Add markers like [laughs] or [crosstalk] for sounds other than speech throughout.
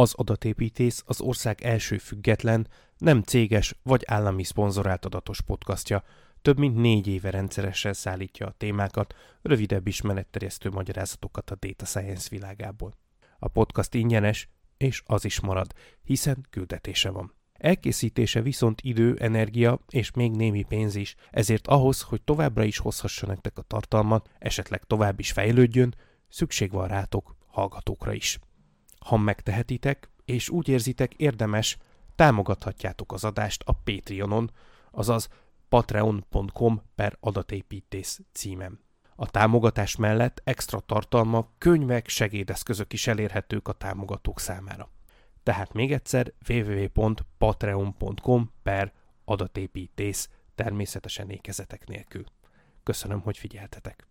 Az adatépítész az ország első független, nem céges vagy állami szponzorált adatos podcastja. Több mint négy éve rendszeresen szállítja a témákat, rövidebb ismeretterjesztő magyarázatokat a data science világából. A podcast ingyenes, és az is marad, hiszen küldetése van. Elkészítése viszont idő, energia és még némi pénz is, ezért ahhoz, hogy továbbra is hozhassa nektek a tartalmat, esetleg tovább is fejlődjön, szükség van rátok, hallgatókra is. Ha megtehetitek, és úgy érzitek érdemes, támogathatjátok az adást a Patreonon, azaz patreon.com per adatépítész címem. A támogatás mellett extra tartalmak, könyvek, segédeszközök is elérhetők a támogatók számára. Tehát még egyszer www.patreon.com per adatépítész természetesen ékezetek nélkül. Köszönöm, hogy figyeltetek!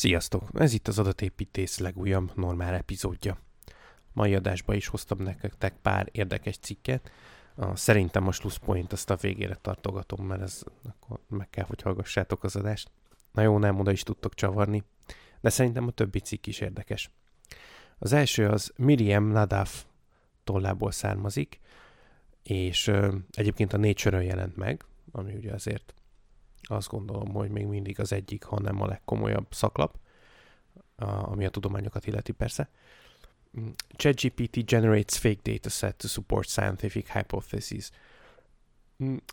Sziasztok! Ez itt az adatépítész legújabb normál epizódja. Mai adásba is hoztam nektek pár érdekes cikket. Szerintem a slusszpoint azt a végére tartogatom, mert ez akkor meg kell, hogy hallgassátok az adást. Na jó, nem oda is tudtok csavarni, de szerintem a többi cikk is érdekes. Az első az Miriam Nadaf tollából származik, és egyébként a nature jelent meg, ami ugye azért azt gondolom, hogy még mindig az egyik, hanem a legkomolyabb szaklap, ami a tudományokat illeti persze. ChatGPT generates fake dataset to support scientific hypotheses.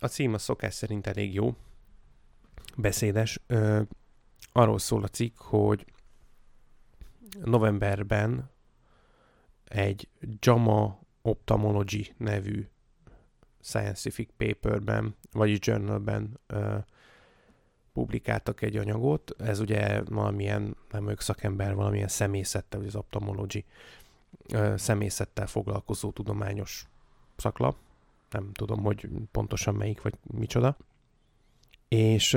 A cím a szokás szerint elég jó, beszédes. Arról szól a cikk, hogy novemberben egy JAMA Ophthalmology nevű scientific paperben, vagyis journalben publikáltak egy anyagot. Ez ugye valamilyen, nem ők szakember, valamilyen szemészettel, vagy az ophthalmology ö, szemészettel foglalkozó tudományos szaklap. Nem tudom, hogy pontosan melyik, vagy micsoda. És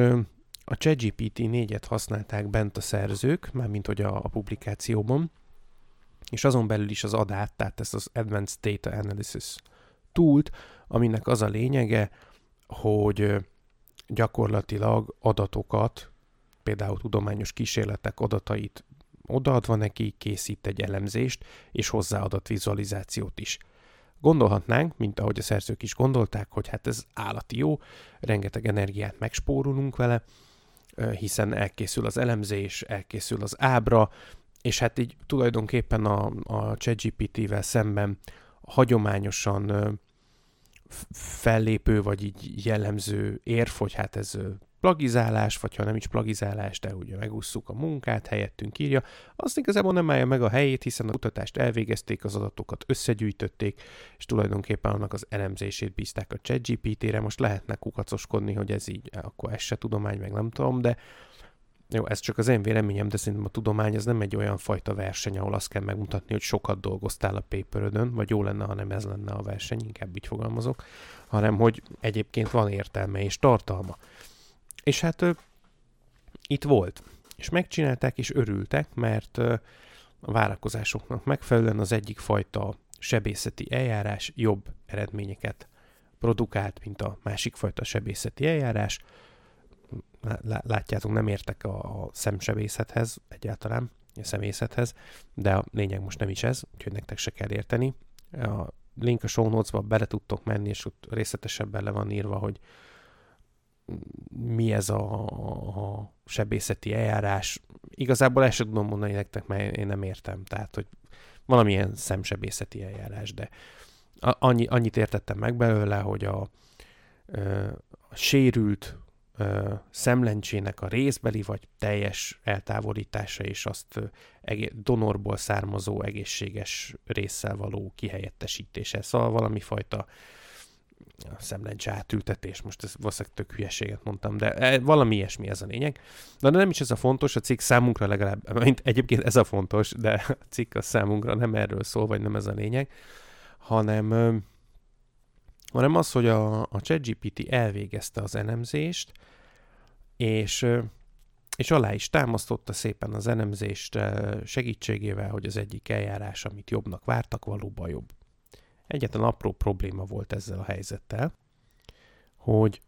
a ChatGPT 4-et használták bent a szerzők, mármint hogy a, a publikációban, és azon belül is az adát, tehát ezt az Advanced Data Analysis tool aminek az a lényege, hogy gyakorlatilag adatokat, például tudományos kísérletek adatait odaadva neki, készít egy elemzést, és hozzá adatvizualizációt is. Gondolhatnánk, mint ahogy a szerzők is gondolták, hogy hát ez állati jó, rengeteg energiát megspórolunk vele, hiszen elkészül az elemzés, elkészül az ábra, és hát így tulajdonképpen a, a ChatGPT-vel szemben hagyományosan fellépő, vagy így jellemző érv, hogy hát ez plagizálás, vagy ha nem is plagizálás, de ugye megússzuk a munkát, helyettünk írja, azt igazából nem állja meg a helyét, hiszen a kutatást elvégezték, az adatokat összegyűjtötték, és tulajdonképpen annak az elemzését bízták a ChatGPT-re. Most lehetne kukacoskodni, hogy ez így, akkor ez se tudomány, meg nem tudom, de jó, ez csak az én véleményem, de szerintem a tudomány ez nem egy olyan fajta verseny, ahol azt kell megmutatni, hogy sokat dolgoztál a paperödön, vagy jó lenne, ha nem ez lenne a verseny, inkább így fogalmazok, hanem hogy egyébként van értelme és tartalma. És hát ö, itt volt. És megcsinálták, és örültek, mert ö, a várakozásoknak megfelelően az egyik fajta sebészeti eljárás jobb eredményeket produkált, mint a másik fajta sebészeti eljárás, látjátok, nem értek a, a szemsebészethez egyáltalán, a szemészethez, de a lényeg most nem is ez, úgyhogy nektek se kell érteni. A link a show notes-ba bele tudtok menni, és ott részletesebben le van írva, hogy mi ez a, a sebészeti eljárás. Igazából el sem tudom mondani nektek, mert én nem értem. Tehát, hogy valamilyen szemsebészeti eljárás, de annyi, annyit értettem meg belőle, hogy a, a sérült ö, szemlencsének a részbeli vagy teljes eltávolítása és azt ö, donorból származó egészséges résszel való kihelyettesítése. Szóval valami fajta szemlencse átültetés, most ez valószínűleg tök hülyeséget mondtam, de e, valami ilyesmi ez a lényeg. De nem is ez a fontos, a cikk számunkra legalább, [laughs] mint egyébként ez a fontos, de a cikk a számunkra nem erről szól, vagy nem ez a lényeg, hanem hanem az, hogy a, a ChatGPT elvégezte az elemzést, és, és alá is támasztotta szépen az elemzést segítségével, hogy az egyik eljárás, amit jobbnak vártak, valóban jobb. Egyetlen apró probléma volt ezzel a helyzettel, hogy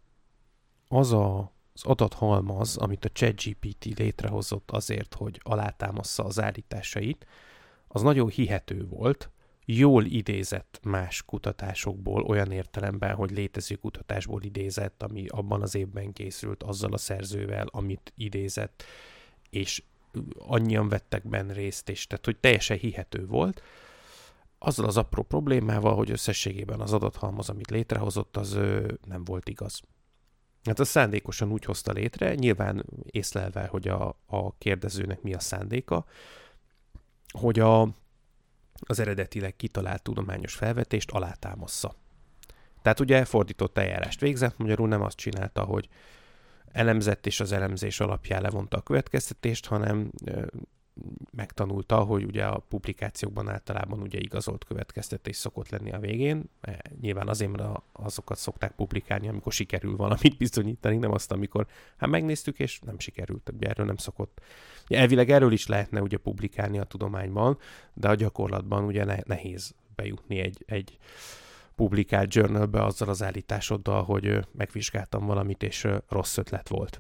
az a, az adathalmaz, amit a ChatGPT létrehozott azért, hogy alátámassza az állításait, az nagyon hihető volt, jól idézett más kutatásokból, olyan értelemben, hogy létező kutatásból idézett, ami abban az évben készült, azzal a szerzővel, amit idézett, és annyian vettek benne részt, és tehát, hogy teljesen hihető volt, azzal az apró problémával, hogy összességében az adathalmaz, amit létrehozott, az ö, nem volt igaz. Hát az szándékosan úgy hozta létre, nyilván észlelve, hogy a, a kérdezőnek mi a szándéka, hogy a, az eredetileg kitalált tudományos felvetést alátámassza. Tehát ugye fordított eljárást végzett, magyarul nem azt csinálta, hogy elemzett és az elemzés alapján levonta a következtetést, hanem megtanulta, hogy ugye a publikációkban általában ugye igazolt következtetés szokott lenni a végén. E, nyilván azért, mert azokat szokták publikálni, amikor sikerül valamit bizonyítani, nem azt, amikor hát megnéztük, és nem sikerült. Ugye erről nem szokott. Elvileg erről is lehetne ugye publikálni a tudományban, de a gyakorlatban ugye nehéz bejutni egy, egy publikált journalbe azzal az állításoddal, hogy megvizsgáltam valamit, és rossz ötlet volt.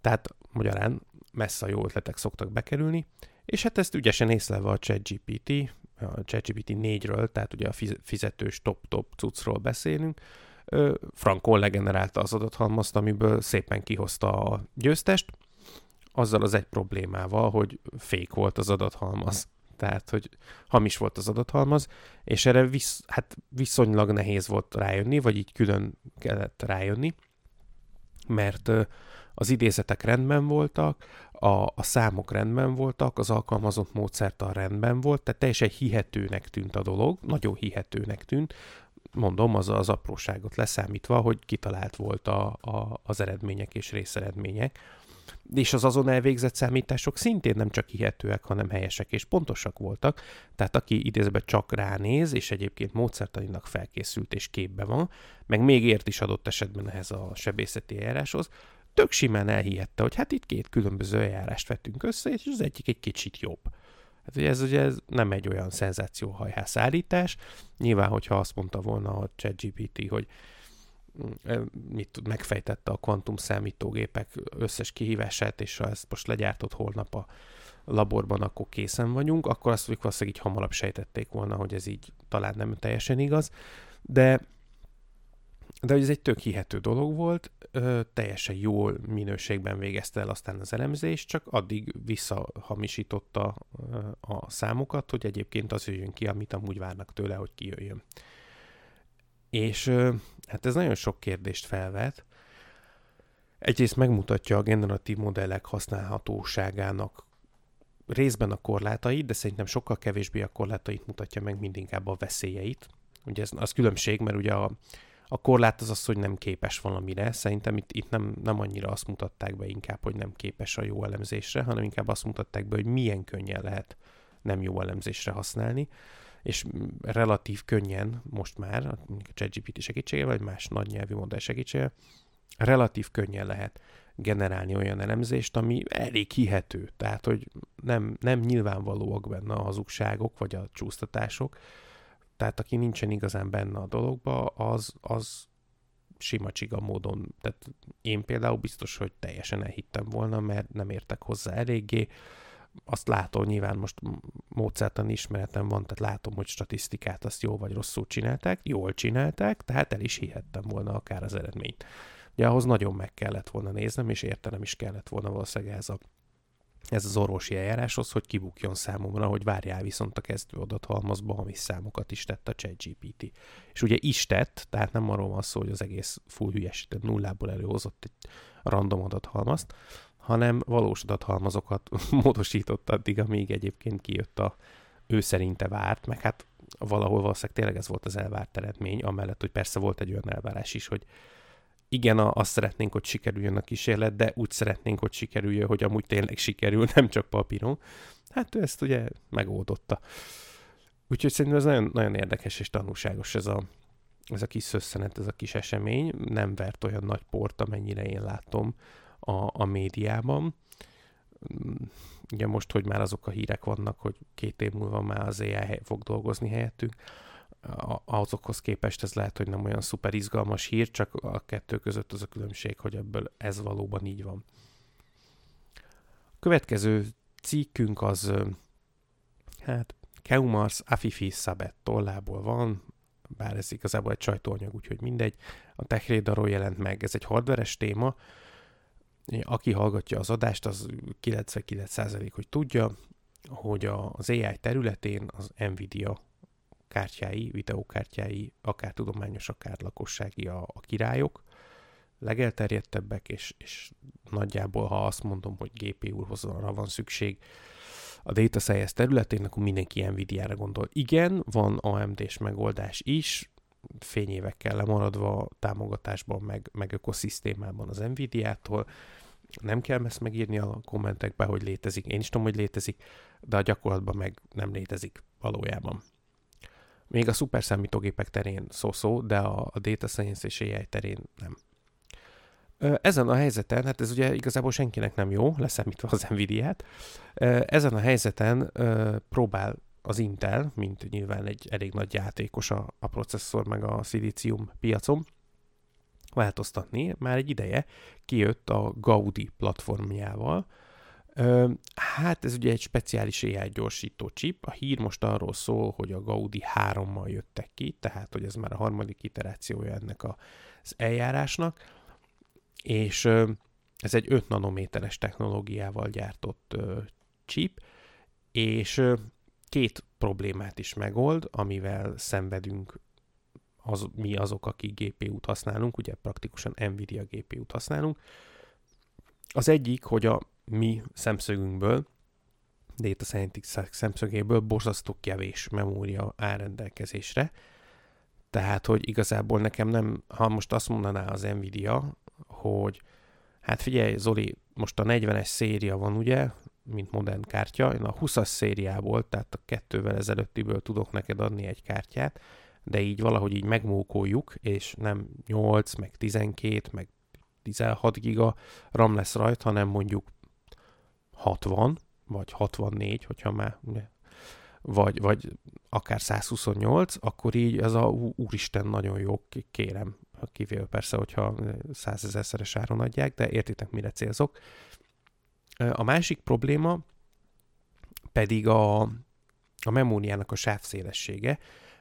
Tehát magyarán messze a jó ötletek szoktak bekerülni, és hát ezt ügyesen észlelve a ChatGPT, a ChatGPT 4-ről, tehát ugye a fizetős top-top cuccról beszélünk, Frankon legenerálta az adathalmazt, amiből szépen kihozta a győztest, azzal az egy problémával, hogy fék volt az adathalmaz. Tehát, hogy hamis volt az adathalmaz, és erre visz, hát viszonylag nehéz volt rájönni, vagy így külön kellett rájönni, mert az idézetek rendben voltak, a, a számok rendben voltak, az alkalmazott módszertan rendben volt, tehát teljesen hihetőnek tűnt a dolog, nagyon hihetőnek tűnt, mondom, az az apróságot leszámítva, hogy kitalált volt a, a, az eredmények és részeredmények. És az azon elvégzett számítások szintén nem csak hihetőek, hanem helyesek és pontosak voltak. Tehát aki idézve csak ránéz, és egyébként módszertanilag felkészült és képbe van, meg még ért is adott esetben ehhez a sebészeti eljáráshoz, tök simán elhihette, hogy hát itt két különböző eljárást vettünk össze, és az egyik egy kicsit jobb. Hát ugye ez ugye ez nem egy olyan szenzációhajhász állítás. Nyilván, hogyha azt mondta volna a ChatGPT, hogy mit tud, megfejtette a kvantum számítógépek összes kihívását, és ha ezt most legyártott holnap a laborban, akkor készen vagyunk, akkor azt mondjuk valószínűleg így hamarabb sejtették volna, hogy ez így talán nem teljesen igaz, de de hogy ez egy tök hihető dolog volt, ö, teljesen jól minőségben végezte el aztán az elemzést, csak addig visszahamisította ö, a számokat, hogy egyébként az jöjjön ki, amit amúgy várnak tőle, hogy kijöjjön. És hát ez nagyon sok kérdést felvet. Egyrészt megmutatja a generatív modellek használhatóságának részben a korlátait, de szerintem sokkal kevésbé a korlátait mutatja meg, mind inkább a veszélyeit. Ugye ez az különbség, mert ugye a a korlát az az, hogy nem képes valamire. Szerintem itt, itt nem, nem annyira azt mutatták be inkább, hogy nem képes a jó elemzésre, hanem inkább azt mutatták be, hogy milyen könnyen lehet nem jó elemzésre használni, és relatív könnyen most már, a ChatGPT segítségével, vagy más nagy nyelvi modell segítségével, relatív könnyen lehet generálni olyan elemzést, ami elég hihető. Tehát, hogy nem, nem nyilvánvalóak benne a hazugságok, vagy a csúsztatások, tehát aki nincsen igazán benne a dologba, az, az sima csiga módon, tehát én például biztos, hogy teljesen elhittem volna, mert nem értek hozzá eléggé, azt látom, nyilván most módszertan ismeretem van, tehát látom, hogy statisztikát azt jól vagy rosszul csinálták, jól csinálták, tehát el is hihettem volna akár az eredményt. Ugye ahhoz nagyon meg kellett volna néznem, és értenem is kellett volna valószínűleg ez a ez az orvosi eljáráshoz, hogy kibukjon számomra, hogy várjál viszont a kezdő adathalmazba hamis számokat is tett a ChatGPT. És ugye is tett, tehát nem arról van szó, hogy az egész full hülyesített nullából előhozott egy random adathalmazt, hanem valós adathalmazokat [laughs] módosított addig, amíg egyébként kijött a ő szerinte várt, meg hát valahol valószínűleg tényleg ez volt az elvárt eredmény, amellett, hogy persze volt egy olyan elvárás is, hogy igen, azt szeretnénk, hogy sikerüljön a kísérlet, de úgy szeretnénk, hogy sikerüljön, hogy amúgy tényleg sikerül, [laughs] nem csak papíron. Hát ő ezt ugye megoldotta. Úgyhogy szerintem ez nagyon, nagyon érdekes és tanulságos ez a, ez a kis szösszenet, ez a kis esemény. Nem vert olyan nagy port, amennyire én látom a, a médiában. Ugye most, hogy már azok a hírek vannak, hogy két év múlva már az AI fog dolgozni helyettünk, azokhoz képest ez lehet, hogy nem olyan szuper izgalmas hír, csak a kettő között az a különbség, hogy ebből ez valóban így van. A következő cikkünk az, hát Keumars Afifi Sabet tollából van, bár ez igazából egy sajtóanyag, úgyhogy mindegy. A TechRadarról jelent meg, ez egy hardveres téma, aki hallgatja az adást, az 99% hogy tudja, hogy az AI területén az Nvidia kártyái, videókártyái, akár tudományos, akár lakossági a, a királyok, legelterjedtebbek, és, és nagyjából, ha azt mondom, hogy GPU-hoz van szükség a data science területén, akkor mindenki Nvidia-ra gondol. Igen, van AMD-s megoldás is, fényévekkel lemaradva támogatásban, meg, meg ökoszisztémában az Nvidia-tól, nem kell ezt megírni a kommentekbe, hogy létezik. Én is tudom, hogy létezik, de a gyakorlatban meg nem létezik valójában. Még a szuperszámítógépek terén szó-szó, de a, a data science és AI terén nem. Ezen a helyzeten, hát ez ugye igazából senkinek nem jó, leszámítva az Nvidia-t, ezen a helyzeten próbál az Intel, mint nyilván egy elég nagy játékos a, a processzor meg a szilícium piacon, változtatni. Már egy ideje kijött a Gaudi platformjával. Hát ez ugye egy speciális AI gyorsító chip. A hír most arról szól, hogy a Gaudi 3-mal jöttek ki, tehát hogy ez már a harmadik iterációja ennek az eljárásnak, és ez egy 5 nanométeres technológiával gyártott chip, és két problémát is megold, amivel szenvedünk az, mi azok, akik GPU-t használunk, ugye praktikusan Nvidia GPU-t használunk. Az egyik, hogy a mi szemszögünkből, data scientist szemszögéből borzasztó kevés memória áll rendelkezésre. Tehát, hogy igazából nekem nem, ha most azt mondaná az Nvidia, hogy hát figyelj Zoli, most a 40-es széria van ugye, mint modern kártya, én a 20-as szériából, tehát a kettővel ezelőttiből tudok neked adni egy kártyát, de így valahogy így megmókoljuk, és nem 8, meg 12, meg 16 giga RAM lesz rajta, hanem mondjuk 60, vagy 64, hogyha már vagy, vagy akár 128, akkor így ez a úristen nagyon jó, kérem, kivéve persze, hogyha százezerszeres áron adják, de értitek, mire célzok. A másik probléma pedig a, a memóriának a sávszélessége,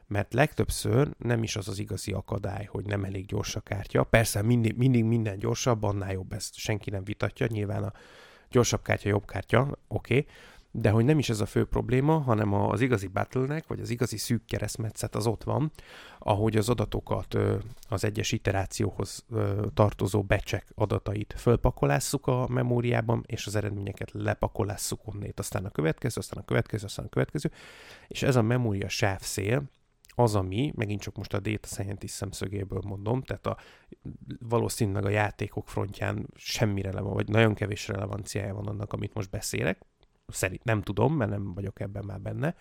mert legtöbbször nem is az az igazi akadály, hogy nem elég gyors a kártya. Persze mindig, mindig minden gyorsabb, annál jobb, ezt senki nem vitatja, nyilván a gyorsabb kártya jobb kártya, oké, okay. de hogy nem is ez a fő probléma, hanem az igazi battlenek, vagy az igazi szűk keresztmetszet az ott van, ahogy az adatokat, az egyes iterációhoz tartozó becsek adatait fölpakolásszuk a memóriában, és az eredményeket lepakolásszuk onnét, aztán a következő, aztán a következő, aztán a következő, és ez a memória sávszél, az, ami, megint csak most a data scientist szemszögéből mondom, tehát a, valószínűleg a játékok frontján semmi relevan, vagy nagyon kevés relevanciája van annak, amit most beszélek. Szerint nem tudom, mert nem vagyok ebben már benne,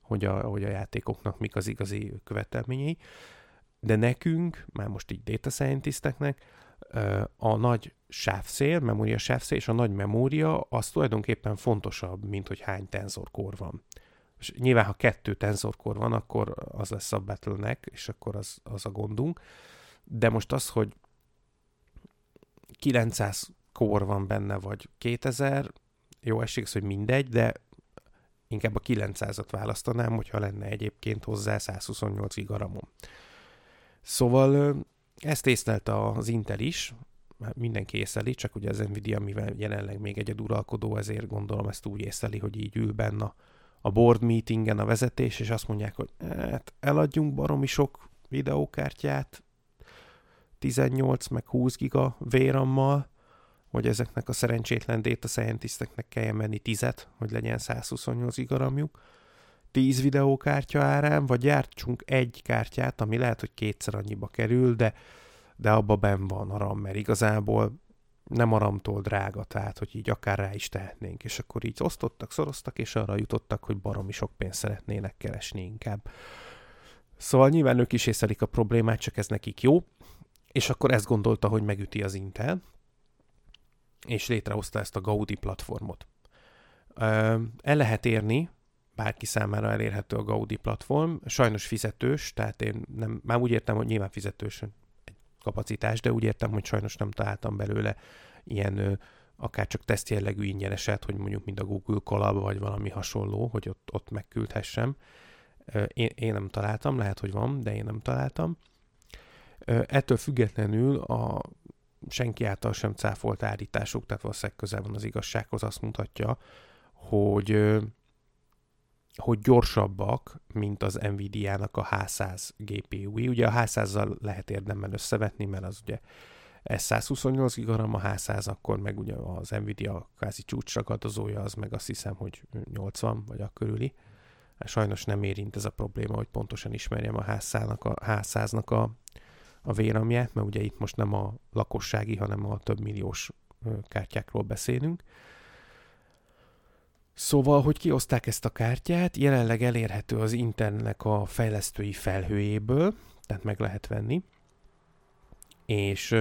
hogy a, hogy a játékoknak mik az igazi követelményei. De nekünk, már most így data scientisteknek, a nagy sávszél, memória sávszél és a nagy memória az tulajdonképpen fontosabb, mint hogy hány tenzorkor van. És nyilván, ha kettő tenzorkor van, akkor az lesz a battle és akkor az, az a gondunk. De most az, hogy 900 kor van benne, vagy 2000, jó esik, hogy mindegy, de inkább a 900-at választanám, hogyha lenne egyébként hozzá 128 gigaramom. Szóval ezt észlelte az Intel is, mindenki észleli, csak ugye az Nvidia, mivel jelenleg még egy uralkodó, ezért gondolom ezt úgy észleli, hogy így ül benne a board meetingen a vezetés, és azt mondják, hogy hát eladjunk baromi sok videókártyát, 18 meg 20 giga vérammal, hogy ezeknek a szerencsétlen data scientisteknek kelljen menni 10 hogy legyen 128 gigaramjuk, 10 videókártya árán, vagy gyártsunk egy kártyát, ami lehet, hogy kétszer annyiba kerül, de, de abba ben van a RAM, mert igazából nem aramtól drága, tehát hogy így akár rá is tehetnénk. És akkor így osztottak, szoroztak, és arra jutottak, hogy baromi sok pénzt szeretnének keresni inkább. Szóval nyilván ők is észlelik a problémát, csak ez nekik jó, és akkor ezt gondolta, hogy megüti az Intel, és létrehozta ezt a Gaudi platformot. El lehet érni, bárki számára elérhető a Gaudi platform, sajnos fizetős, tehát én nem, már úgy értem, hogy nyilván fizetős, kapacitás, de úgy értem, hogy sajnos nem találtam belőle ilyen akár csak teszt jellegű ingyeneset, hogy mondjuk mint a Google Colab, vagy valami hasonló, hogy ott, ott megküldhessem. Én, én nem találtam, lehet, hogy van, de én nem találtam. Ettől függetlenül a senki által sem cáfolt állítások, tehát valószínűleg közel van az igazsághoz, azt mutatja, hogy hogy gyorsabbak, mint az Nvidia-nak a H100 GPU-i. Ugye a H100-zal lehet érdemben összevetni, mert az ugye S128 GB, a H100, akkor meg ugye az Nvidia kvázi csúcsragadozója, az meg azt hiszem, hogy 80 vagy a körüli. Sajnos nem érint ez a probléma, hogy pontosan ismerjem a H100-nak a, H100-nak a, a véramját, mert ugye itt most nem a lakossági, hanem a több milliós kártyákról beszélünk. Szóval, hogy kioszták ezt a kártyát, jelenleg elérhető az internetnek a fejlesztői felhőjéből, tehát meg lehet venni, és,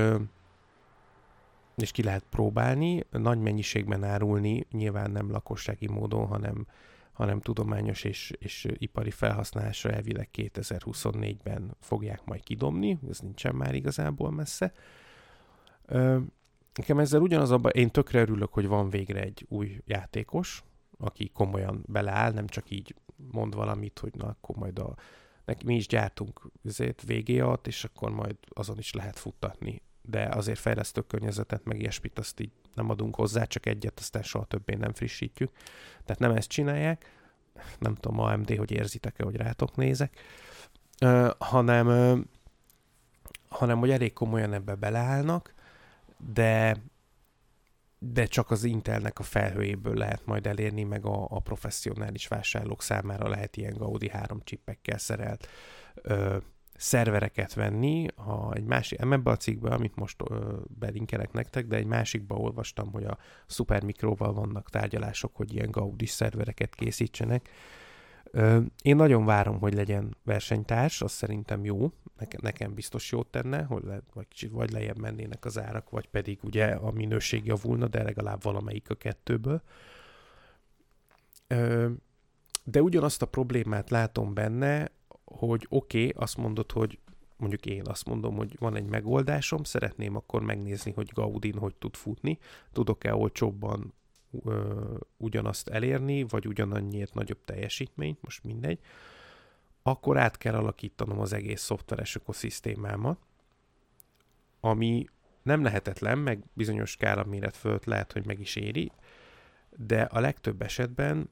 és ki lehet próbálni, nagy mennyiségben árulni, nyilván nem lakossági módon, hanem, hanem tudományos és, és ipari felhasználásra elvileg 2024-ben fogják majd kidomni, ez nincsen már igazából messze. Nekem ezzel ugyanaz abban, én tökre örülök, hogy van végre egy új játékos, aki komolyan beleáll, nem csak így mond valamit, hogy na akkor majd a, neki mi is gyártunk azért VGA-t, és akkor majd azon is lehet futtatni. De azért fejlesztő környezetet, meg ilyesmit azt így nem adunk hozzá, csak egyet, aztán soha többé nem frissítjük. Tehát nem ezt csinálják, nem tudom, AMD, hogy érzitek-e, hogy rátok nézek, uh, hanem, uh, hanem hogy elég komolyan ebbe beleállnak, de de csak az Intelnek a felhőjéből lehet majd elérni, meg a, a professzionális vásárlók számára lehet ilyen Gaudi 3 csippekkel szerelt ö, szervereket venni. Ha egy másik, ebbe a cikkbe, amit most ö, belinkelek nektek, de egy másikba olvastam, hogy a Supermicroval vannak tárgyalások, hogy ilyen Gaudi szervereket készítsenek. Ö, én nagyon várom, hogy legyen versenytárs, az szerintem jó, nekem, biztos jót tenne, hogy le, vagy vagy lejjebb mennének az árak, vagy pedig ugye a minőség javulna, de legalább valamelyik a kettőből. De ugyanazt a problémát látom benne, hogy oké, okay, azt mondod, hogy mondjuk én azt mondom, hogy van egy megoldásom, szeretném akkor megnézni, hogy Gaudin hogy tud futni, tudok-e olcsóbban ugyanazt elérni, vagy ugyanannyiért nagyobb teljesítményt, most mindegy akkor át kell alakítanom az egész szoftveres ökoszisztémámat, ami nem lehetetlen, meg bizonyos skála fölött lehet, hogy meg is éri, de a legtöbb esetben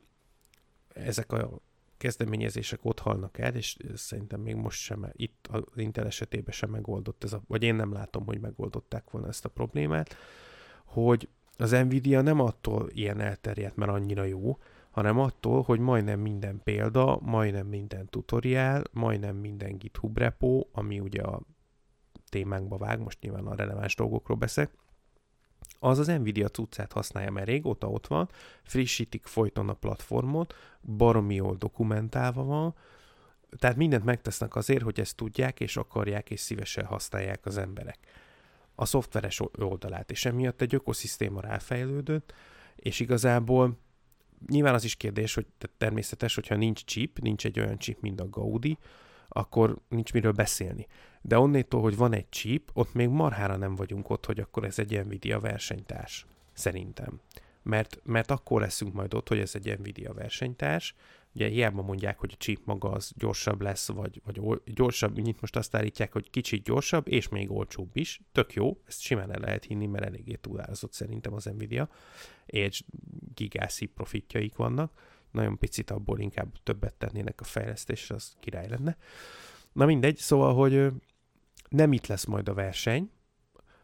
ezek a kezdeményezések ott halnak el, és szerintem még most sem, itt az Intel esetében sem megoldott ez a, vagy én nem látom, hogy megoldották volna ezt a problémát, hogy az Nvidia nem attól ilyen elterjedt, mert annyira jó, hanem attól, hogy majdnem minden példa, majdnem minden tutoriál, majdnem minden GitHub repo, ami ugye a témánkba vág, most nyilván a releváns dolgokról beszélek, az az Nvidia cuccát használja, mert régóta ott van, frissítik folyton a platformot, baromi jól dokumentálva van, tehát mindent megtesznek azért, hogy ezt tudják, és akarják, és szívesen használják az emberek. A szoftveres oldalát, és emiatt egy ökoszisztéma ráfejlődött, és igazából nyilván az is kérdés, hogy természetes, hogyha nincs chip, nincs egy olyan chip, mint a Gaudi, akkor nincs miről beszélni. De onnétól, hogy van egy chip, ott még marhára nem vagyunk ott, hogy akkor ez egy Nvidia versenytárs. Szerintem. Mert, mert akkor leszünk majd ott, hogy ez egy Nvidia versenytárs, Ugye hiába mondják, hogy a chip maga az gyorsabb lesz, vagy, vagy gyorsabb, mint most azt állítják, hogy kicsit gyorsabb, és még olcsóbb is. Tök jó, ezt simán el lehet hinni, mert eléggé túlárazott szerintem az Nvidia. És gigászi profitjaik vannak. Nagyon picit abból inkább többet tennének a fejlesztésre, az király lenne. Na mindegy, szóval, hogy nem itt lesz majd a verseny,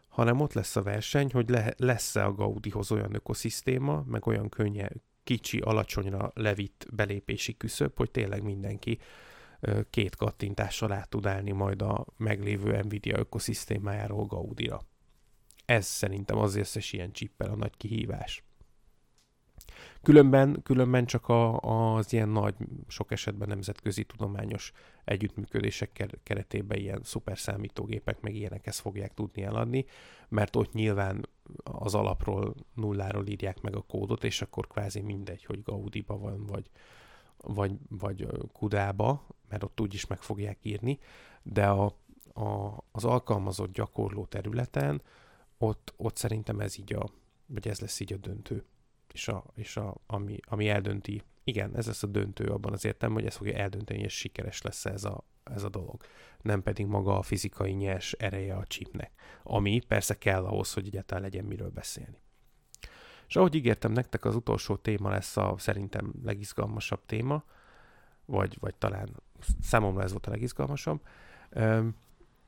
hanem ott lesz a verseny, hogy le, lesz-e a Gaudihoz olyan ökoszisztéma, meg olyan könnye, kicsi, alacsonyra levitt belépési küszöb, hogy tényleg mindenki két kattintással át tud állni majd a meglévő Nvidia ökoszisztémájáról Gaudira. Ez szerintem az összes ilyen csippel a nagy kihívás. Különben, különben csak a, az ilyen nagy, sok esetben nemzetközi tudományos együttműködések keretében ilyen szuper számítógépek meg ilyenekhez fogják tudni eladni, mert ott nyilván az alapról, nulláról írják meg a kódot, és akkor kvázi mindegy, hogy Gaudiba van, vagy, vagy, vagy Kudába, mert ott úgyis meg fogják írni, de a, a, az alkalmazott gyakorló területen ott, ott szerintem ez így a, vagy ez lesz így a döntő, és, a, és a, ami, ami eldönti, igen, ez lesz a döntő abban az értem, hogy ez fogja eldönteni, hogy sikeres lesz ez a, ez a dolog. Nem pedig maga a fizikai nyers ereje a chipnek, ami persze kell ahhoz, hogy egyáltalán legyen miről beszélni. És ahogy ígértem nektek, az utolsó téma lesz a szerintem legizgalmasabb téma, vagy, vagy talán számomra ez volt a legizgalmasabb.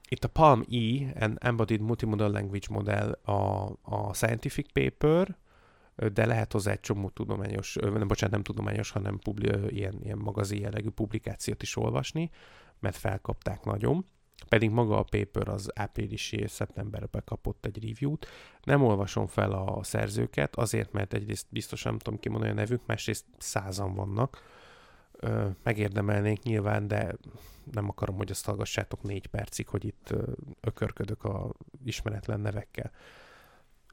Itt a Palm E, an Embodied Multimodal Language Model a, a scientific paper, de lehet hozzá egy csomó tudományos, nem, bocsánat, nem tudományos, hanem publi, ilyen, ilyen magazin jellegű publikációt is olvasni, mert felkapták nagyon. Pedig maga a paper az áprilisi szeptemberben kapott egy review-t. Nem olvasom fel a szerzőket, azért, mert egyrészt biztosan nem tudom kimondani a nevük, másrészt százan vannak. Megérdemelnénk nyilván, de nem akarom, hogy azt hallgassátok négy percig, hogy itt ökörködök a ismeretlen nevekkel.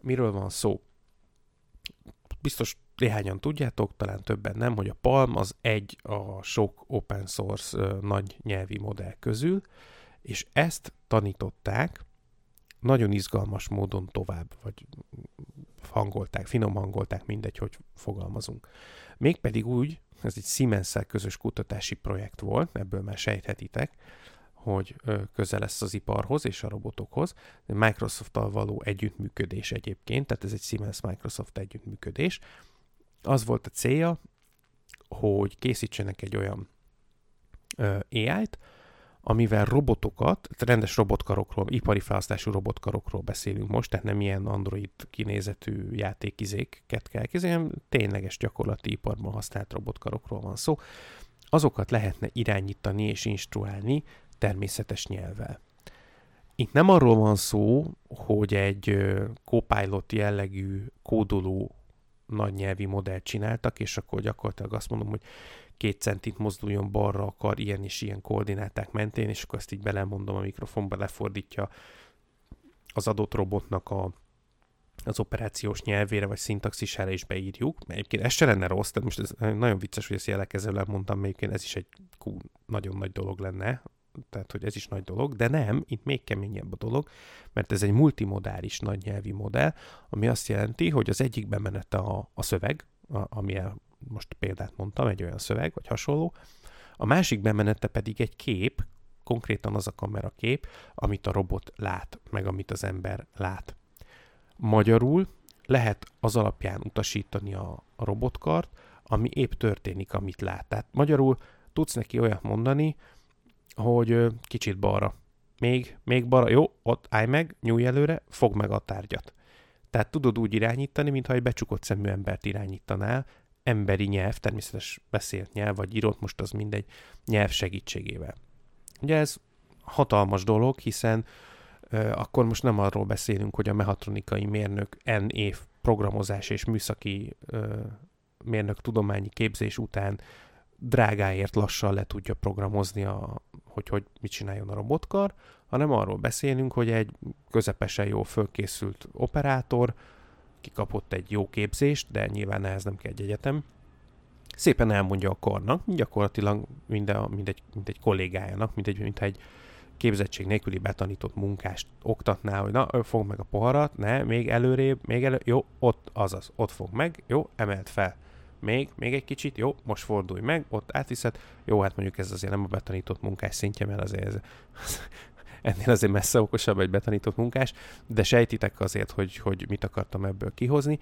Miről van szó? Biztos néhányan tudjátok, talán többen nem, hogy a Palm az egy a sok open source nagy nyelvi modell közül, és ezt tanították nagyon izgalmas módon tovább, vagy hangolták, finom hangolták, mindegy, hogy fogalmazunk. Mégpedig úgy, ez egy siemens közös kutatási projekt volt, ebből már sejthetitek, hogy közel lesz az iparhoz és a robotokhoz. Microsoft-tal való együttműködés egyébként, tehát ez egy Siemens-Microsoft együttműködés. Az volt a célja, hogy készítsenek egy olyan AI-t, amivel robotokat, rendes robotkarokról, ipari felhasználású robotkarokról beszélünk most, tehát nem ilyen Android kinézetű játékizéket kell hanem tényleges gyakorlati iparban használt robotkarokról van szó. Azokat lehetne irányítani és instruálni természetes nyelvvel. Itt nem arról van szó, hogy egy copilot jellegű kódoló nagy nyelvi modellt csináltak, és akkor gyakorlatilag azt mondom, hogy két centit mozduljon balra akar ilyen és ilyen koordináták mentén, és akkor ezt így belemondom a mikrofonba, lefordítja az adott robotnak a, az operációs nyelvére, vagy szintaxisára is beírjuk. Egyébként ez se lenne rossz, tehát most ez nagyon vicces, hogy ezt jellekezőleg mondtam, mert ez is egy nagyon nagy dolog lenne, tehát hogy ez is nagy dolog, de nem, itt még keményebb a dolog, mert ez egy multimodális nagy nyelvi modell, ami azt jelenti, hogy az egyik bemenete a, a szöveg, a, ami most példát mondtam, egy olyan szöveg, vagy hasonló, a másik bemenete pedig egy kép, konkrétan az a kamera kép, amit a robot lát, meg amit az ember lát. Magyarul lehet az alapján utasítani a, a robotkart, ami épp történik, amit lát. Tehát magyarul tudsz neki olyat mondani, hogy kicsit balra. Még, még balra. Jó, ott állj meg, nyújj előre, fogd meg a tárgyat. Tehát tudod úgy irányítani, mintha egy becsukott szemű embert irányítanál, emberi nyelv, természetes beszélt nyelv, vagy írott, most az mindegy, nyelv segítségével. Ugye ez hatalmas dolog, hiszen uh, akkor most nem arról beszélünk, hogy a mehatronikai mérnök N év programozás és műszaki uh, mérnök tudományi képzés után drágáért lassan le tudja programozni, a, hogy, hogy mit csináljon a robotkar, hanem arról beszélünk, hogy egy közepesen jó fölkészült operátor kikapott egy jó képzést, de nyilván ehhez nem kell egy egyetem, szépen elmondja a karnak, gyakorlatilag mind, mind, egy, mind egy kollégájának, mint egy, mint egy képzettség nélküli betanított munkást oktatná, hogy na, fog meg a poharat, ne, még előrébb, még elő, jó, ott, azaz, ott fog meg, jó, emelt fel még, még egy kicsit, jó, most fordulj meg, ott átviszed, jó, hát mondjuk ez azért nem a betanított munkás szintje, mert azért ez, [laughs] ennél azért messze okosabb egy betanított munkás, de sejtitek azért, hogy, hogy mit akartam ebből kihozni.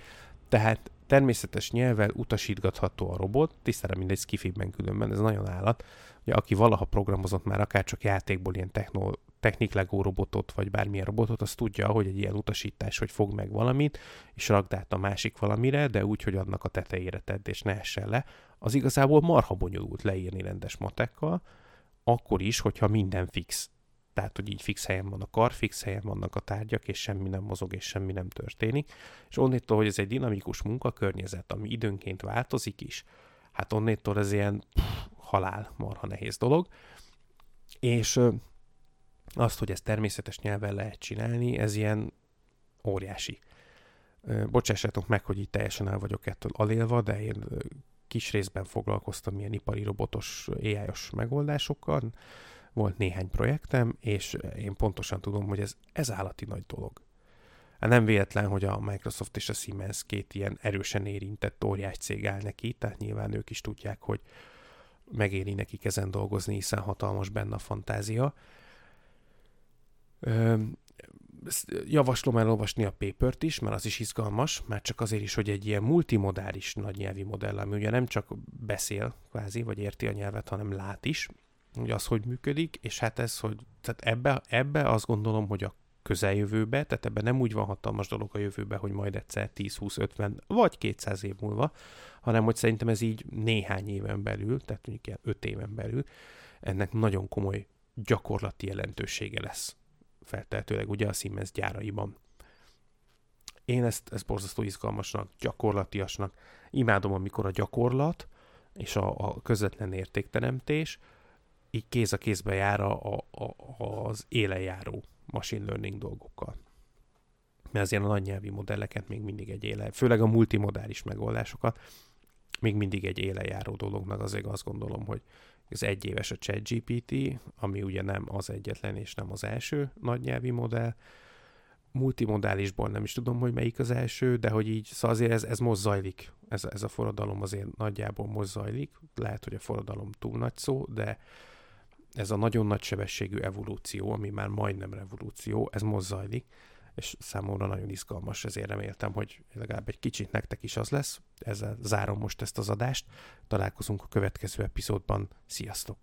Tehát természetes nyelvvel utasítgatható a robot, tisztára mindegy skifibben különben, ez nagyon állat. Ugye, aki valaha programozott már akár csak játékból ilyen techno, techniklegó robotot, vagy bármilyen robotot, az tudja, hogy egy ilyen utasítás, hogy fog meg valamit, és rakd át a másik valamire, de úgy, hogy annak a tetejére tedd, és ne essen le, az igazából marha bonyolult leírni rendes matekkal, akkor is, hogyha minden fix. Tehát, hogy így fix helyen van a kar, fix helyen vannak a tárgyak, és semmi nem mozog, és semmi nem történik. És onnétól, hogy ez egy dinamikus munkakörnyezet, ami időnként változik is, hát onnétól ez ilyen pff, halál marha nehéz dolog. És azt, hogy ezt természetes nyelven lehet csinálni, ez ilyen óriási. Bocsássátok meg, hogy itt teljesen el vagyok ettől alélva, de én kis részben foglalkoztam ilyen ipari robotos ai megoldásokkal, volt néhány projektem, és én pontosan tudom, hogy ez, ez állati nagy dolog. Hát nem véletlen, hogy a Microsoft és a Siemens két ilyen erősen érintett óriás cég áll neki, tehát nyilván ők is tudják, hogy megéri nekik ezen dolgozni, hiszen hatalmas benne a fantázia. Javaslom elolvasni a papert is, mert az is izgalmas, már csak azért is, hogy egy ilyen multimodális nagynyelvi modell, ami ugye nem csak beszél kvázi, vagy érti a nyelvet, hanem lát is, hogy az hogy működik, és hát ez, hogy tehát ebbe, ebbe azt gondolom, hogy a közeljövőbe, tehát ebben nem úgy van hatalmas dolog a jövőbe, hogy majd egyszer 10-20-50 vagy 200 év múlva, hanem hogy szerintem ez így néhány éven belül, tehát mondjuk ilyen 5 éven belül, ennek nagyon komoly gyakorlati jelentősége lesz feltehetőleg ugye a Siemens gyáraiban. Én ezt, ezt borzasztó izgalmasnak, gyakorlatiasnak imádom, amikor a gyakorlat és a, a közvetlen értékteremtés így kéz a kézbe jár a, a, a, az élejáró machine learning dolgokkal. Mert az ilyen a nagy nyelvi modelleket még mindig egy éle, főleg a multimodális megoldásokat, még mindig egy élejáró dolognak azért azt gondolom, hogy egy éves a ChatGPT, ami ugye nem az egyetlen és nem az első nagy nyelvi modell, multimodálisból nem is tudom, hogy melyik az első, de hogy így, szóval azért ez, ez most zajlik, ez, ez a forradalom azért nagyjából most zajlik, lehet, hogy a forradalom túl nagy szó, de ez a nagyon nagy sebességű evolúció, ami már majdnem revolúció, ez most zajlik, és számomra nagyon izgalmas, ezért reméltem, hogy legalább egy kicsit nektek is az lesz. Ezzel zárom most ezt az adást. Találkozunk a következő epizódban. Sziasztok!